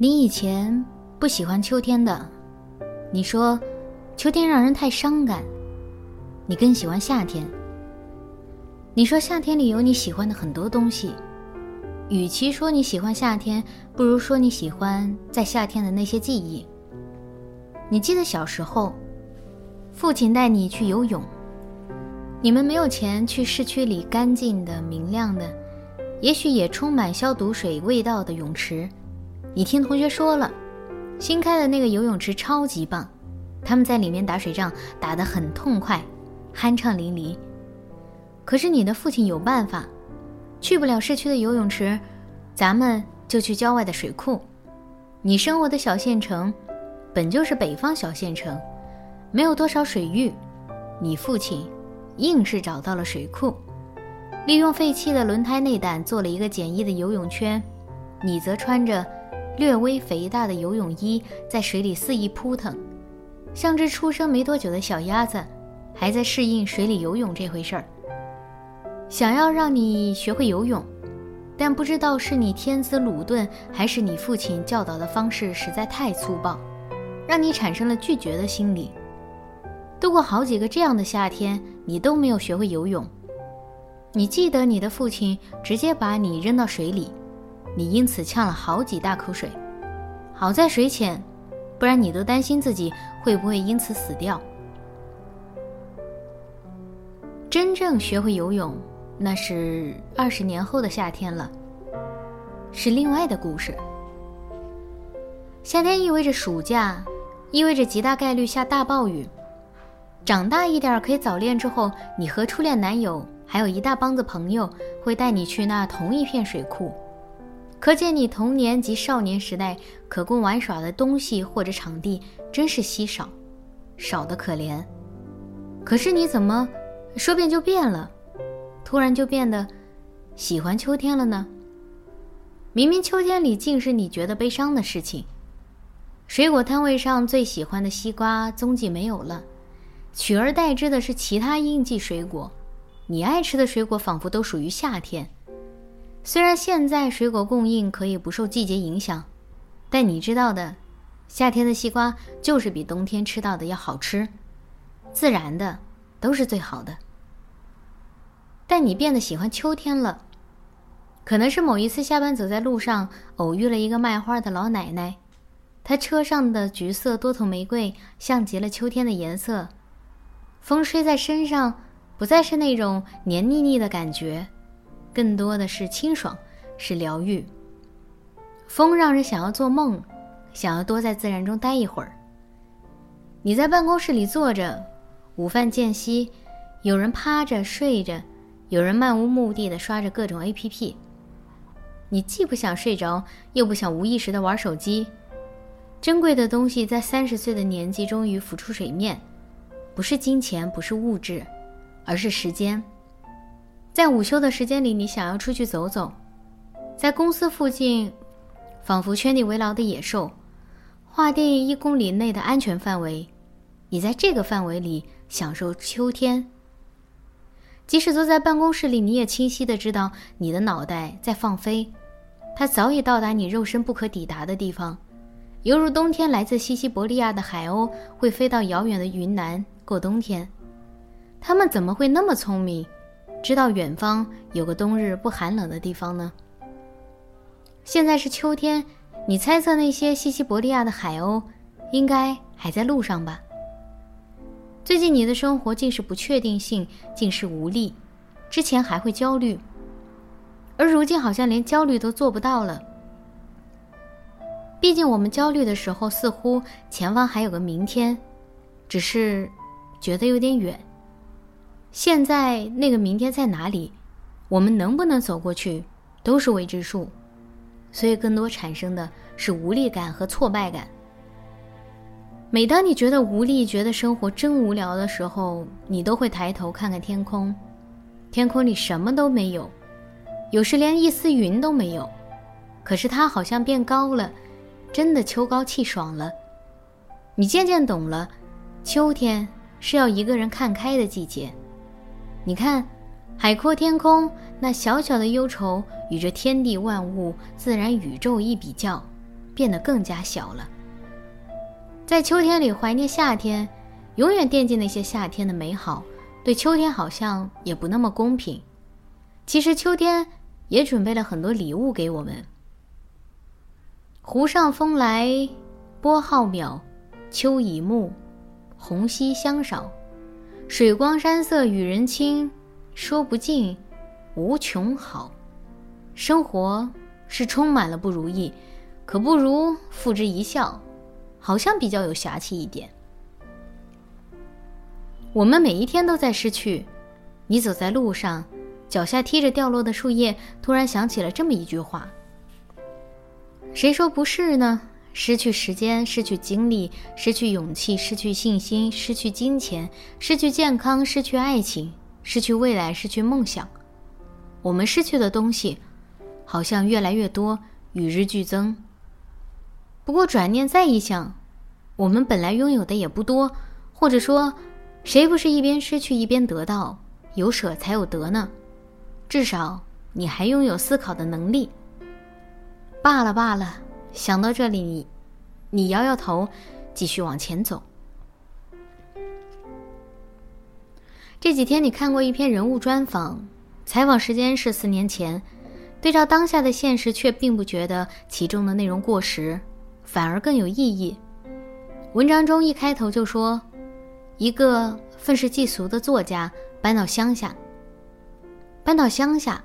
你以前不喜欢秋天的，你说秋天让人太伤感，你更喜欢夏天。你说夏天里有你喜欢的很多东西，与其说你喜欢夏天，不如说你喜欢在夏天的那些记忆。你记得小时候，父亲带你去游泳，你们没有钱去市区里干净的、明亮的，也许也充满消毒水味道的泳池。你听同学说了，新开的那个游泳池超级棒，他们在里面打水仗打得很痛快，酣畅淋漓。可是你的父亲有办法，去不了市区的游泳池，咱们就去郊外的水库。你生活的小县城，本就是北方小县城，没有多少水域，你父亲硬是找到了水库，利用废弃的轮胎内胆做了一个简易的游泳圈，你则穿着。略微肥大的游泳衣在水里肆意扑腾，像只出生没多久的小鸭子，还在适应水里游泳这回事儿。想要让你学会游泳，但不知道是你天资鲁钝，还是你父亲教导的方式实在太粗暴，让你产生了拒绝的心理。度过好几个这样的夏天，你都没有学会游泳。你记得你的父亲直接把你扔到水里。你因此呛了好几大口水，好在水浅，不然你都担心自己会不会因此死掉。真正学会游泳，那是二十年后的夏天了，是另外的故事。夏天意味着暑假，意味着极大概率下大暴雨。长大一点可以早恋之后，你和初恋男友还有一大帮子朋友会带你去那同一片水库。可见你童年及少年时代可供玩耍的东西或者场地真是稀少，少得可怜。可是你怎么说变就变了，突然就变得喜欢秋天了呢？明明秋天里尽是你觉得悲伤的事情。水果摊位上最喜欢的西瓜踪迹没有了，取而代之的是其他应季水果。你爱吃的水果仿佛都属于夏天。虽然现在水果供应可以不受季节影响，但你知道的，夏天的西瓜就是比冬天吃到的要好吃，自然的都是最好的。但你变得喜欢秋天了，可能是某一次下班走在路上，偶遇了一个卖花的老奶奶，她车上的橘色多头玫瑰像极了秋天的颜色，风吹在身上，不再是那种黏腻腻的感觉。更多的是清爽，是疗愈。风让人想要做梦，想要多在自然中待一会儿。你在办公室里坐着，午饭间隙，有人趴着睡着，有人漫无目的的刷着各种 APP。你既不想睡着，又不想无意识的玩手机。珍贵的东西在三十岁的年纪终于浮出水面，不是金钱，不是物质，而是时间。在午休的时间里，你想要出去走走，在公司附近，仿佛圈地为牢的野兽，划定一公里内的安全范围，你在这个范围里享受秋天。即使坐在办公室里，你也清晰的知道你的脑袋在放飞，它早已到达你肉身不可抵达的地方，犹如冬天来自西西伯利亚的海鸥会飞到遥远的云南过冬天。他们怎么会那么聪明？知道远方有个冬日不寒冷的地方呢。现在是秋天，你猜测那些西西伯利亚的海鸥，应该还在路上吧？最近你的生活尽是不确定性，尽是无力，之前还会焦虑，而如今好像连焦虑都做不到了。毕竟我们焦虑的时候，似乎前方还有个明天，只是觉得有点远。现在那个明天在哪里？我们能不能走过去，都是未知数。所以，更多产生的是无力感和挫败感。每当你觉得无力、觉得生活真无聊的时候，你都会抬头看看天空，天空里什么都没有，有时连一丝云都没有。可是它好像变高了，真的秋高气爽了。你渐渐懂了，秋天是要一个人看开的季节。你看，海阔天空，那小小的忧愁与这天地万物、自然宇宙一比较，变得更加小了。在秋天里怀念夏天，永远惦记那些夏天的美好，对秋天好像也不那么公平。其实秋天也准备了很多礼物给我们。湖上风来，波浩渺，秋已暮，红稀香少，水光山色与人亲，说不尽，无穷好。生活是充满了不如意，可不如付之一笑。好像比较有侠气一点。我们每一天都在失去。你走在路上，脚下踢着掉落的树叶，突然想起了这么一句话：谁说不是呢？失去时间，失去精力，失去勇气，失去信心，失去金钱，失去健康，失去爱情，失去未来，失去梦想。我们失去的东西，好像越来越多，与日俱增。不过转念再一想，我们本来拥有的也不多，或者说，谁不是一边失去一边得到？有舍才有得呢。至少你还拥有思考的能力。罢了罢了，想到这里，你，你摇摇头，继续往前走。这几天你看过一篇人物专访，采访时间是四年前，对照当下的现实，却并不觉得其中的内容过时。反而更有意义。文章中一开头就说，一个愤世嫉俗的作家搬到乡下。搬到乡下，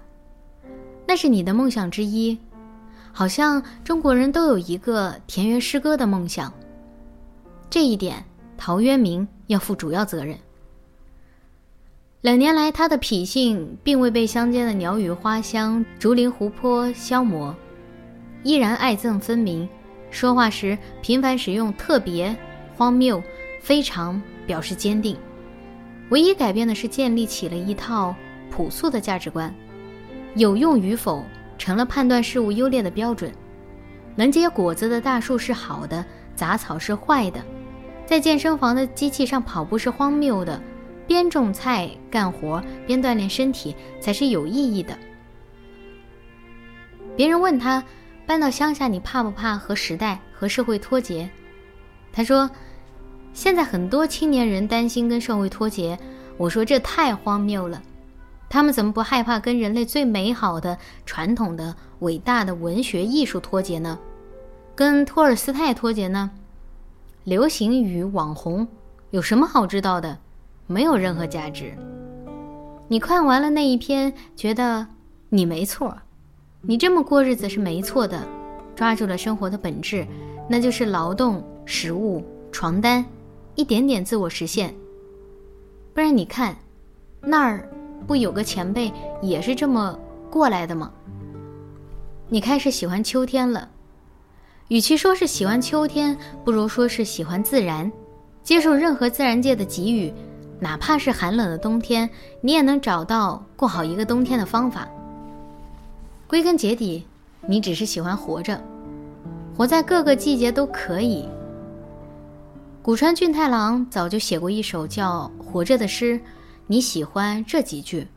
那是你的梦想之一。好像中国人都有一个田园诗歌的梦想。这一点，陶渊明要负主要责任。两年来，他的脾性并未被乡间的鸟语花香、竹林湖泊消磨，依然爱憎分明。说话时频繁使用“特别”“荒谬”“非常”表示坚定，唯一改变的是建立起了一套朴素的价值观，有用与否成了判断事物优劣的标准。能结果子的大树是好的，杂草是坏的。在健身房的机器上跑步是荒谬的，边种菜干活边锻炼身体才是有意义的。别人问他。搬到乡下，你怕不怕和时代和社会脱节？他说：“现在很多青年人担心跟社会脱节。”我说：“这太荒谬了！他们怎么不害怕跟人类最美好的、传统的、伟大的文学艺术脱节呢？跟托尔斯泰脱节呢？流行与、网红有什么好知道的？没有任何价值。你看完了那一篇，觉得你没错。”你这么过日子是没错的，抓住了生活的本质，那就是劳动、食物、床单，一点点自我实现。不然你看，那儿不有个前辈也是这么过来的吗？你开始喜欢秋天了，与其说是喜欢秋天，不如说是喜欢自然，接受任何自然界的给予，哪怕是寒冷的冬天，你也能找到过好一个冬天的方法。归根结底，你只是喜欢活着，活在各个季节都可以。古川俊太郎早就写过一首叫《活着》的诗，你喜欢这几句？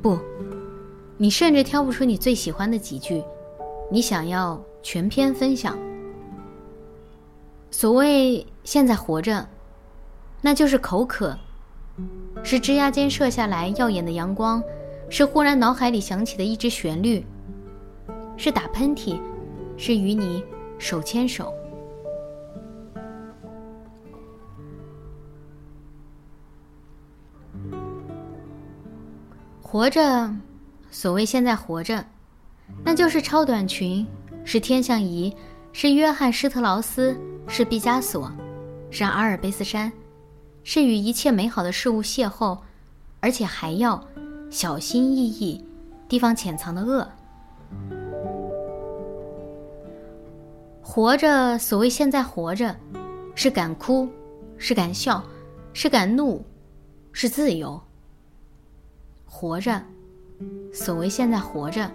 不，你甚至挑不出你最喜欢的几句，你想要全篇分享。所谓现在活着，那就是口渴，是枝桠间射下来耀眼的阳光。是忽然脑海里响起的一支旋律，是打喷嚏，是与你手牵手。活着，所谓现在活着，那就是超短裙，是天象仪，是约翰施特劳斯，是毕加索，是阿尔卑斯山，是与一切美好的事物邂逅，而且还要小心翼翼，提防潜藏的恶。活着，所谓现在活着，是敢哭，是敢笑，是敢怒，是自由。活着，所谓现在活着，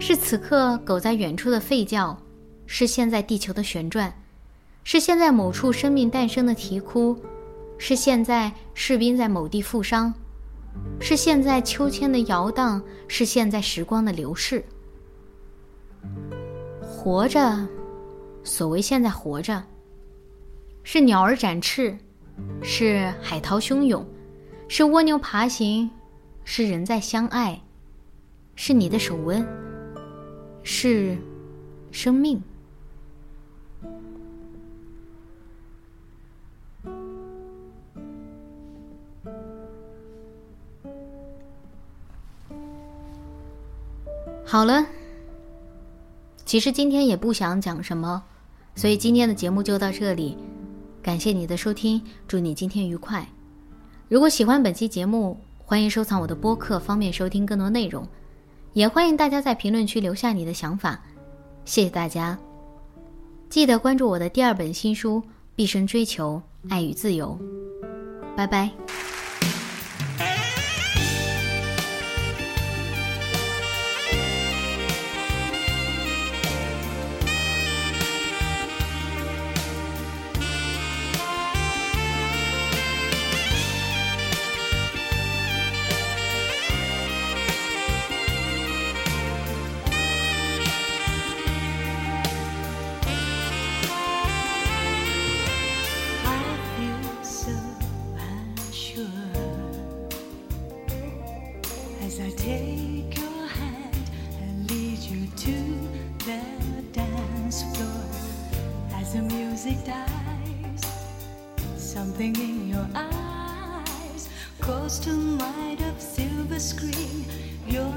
是此刻狗在远处的吠叫，是现在地球的旋转，是现在某处生命诞生的啼哭，是现在士兵在某地负伤，是现在秋千的摇荡，是现在时光的流逝。活着。所谓现在活着，是鸟儿展翅，是海涛汹涌，是蜗牛爬行，是人在相爱，是你的手温，是生命。好了，其实今天也不想讲什么。所以今天的节目就到这里，感谢你的收听，祝你今天愉快。如果喜欢本期节目，欢迎收藏我的播客，方便收听更多内容。也欢迎大家在评论区留下你的想法，谢谢大家。记得关注我的第二本新书《毕生追求爱与自由》，拜拜。Caused a might of silver screen. Your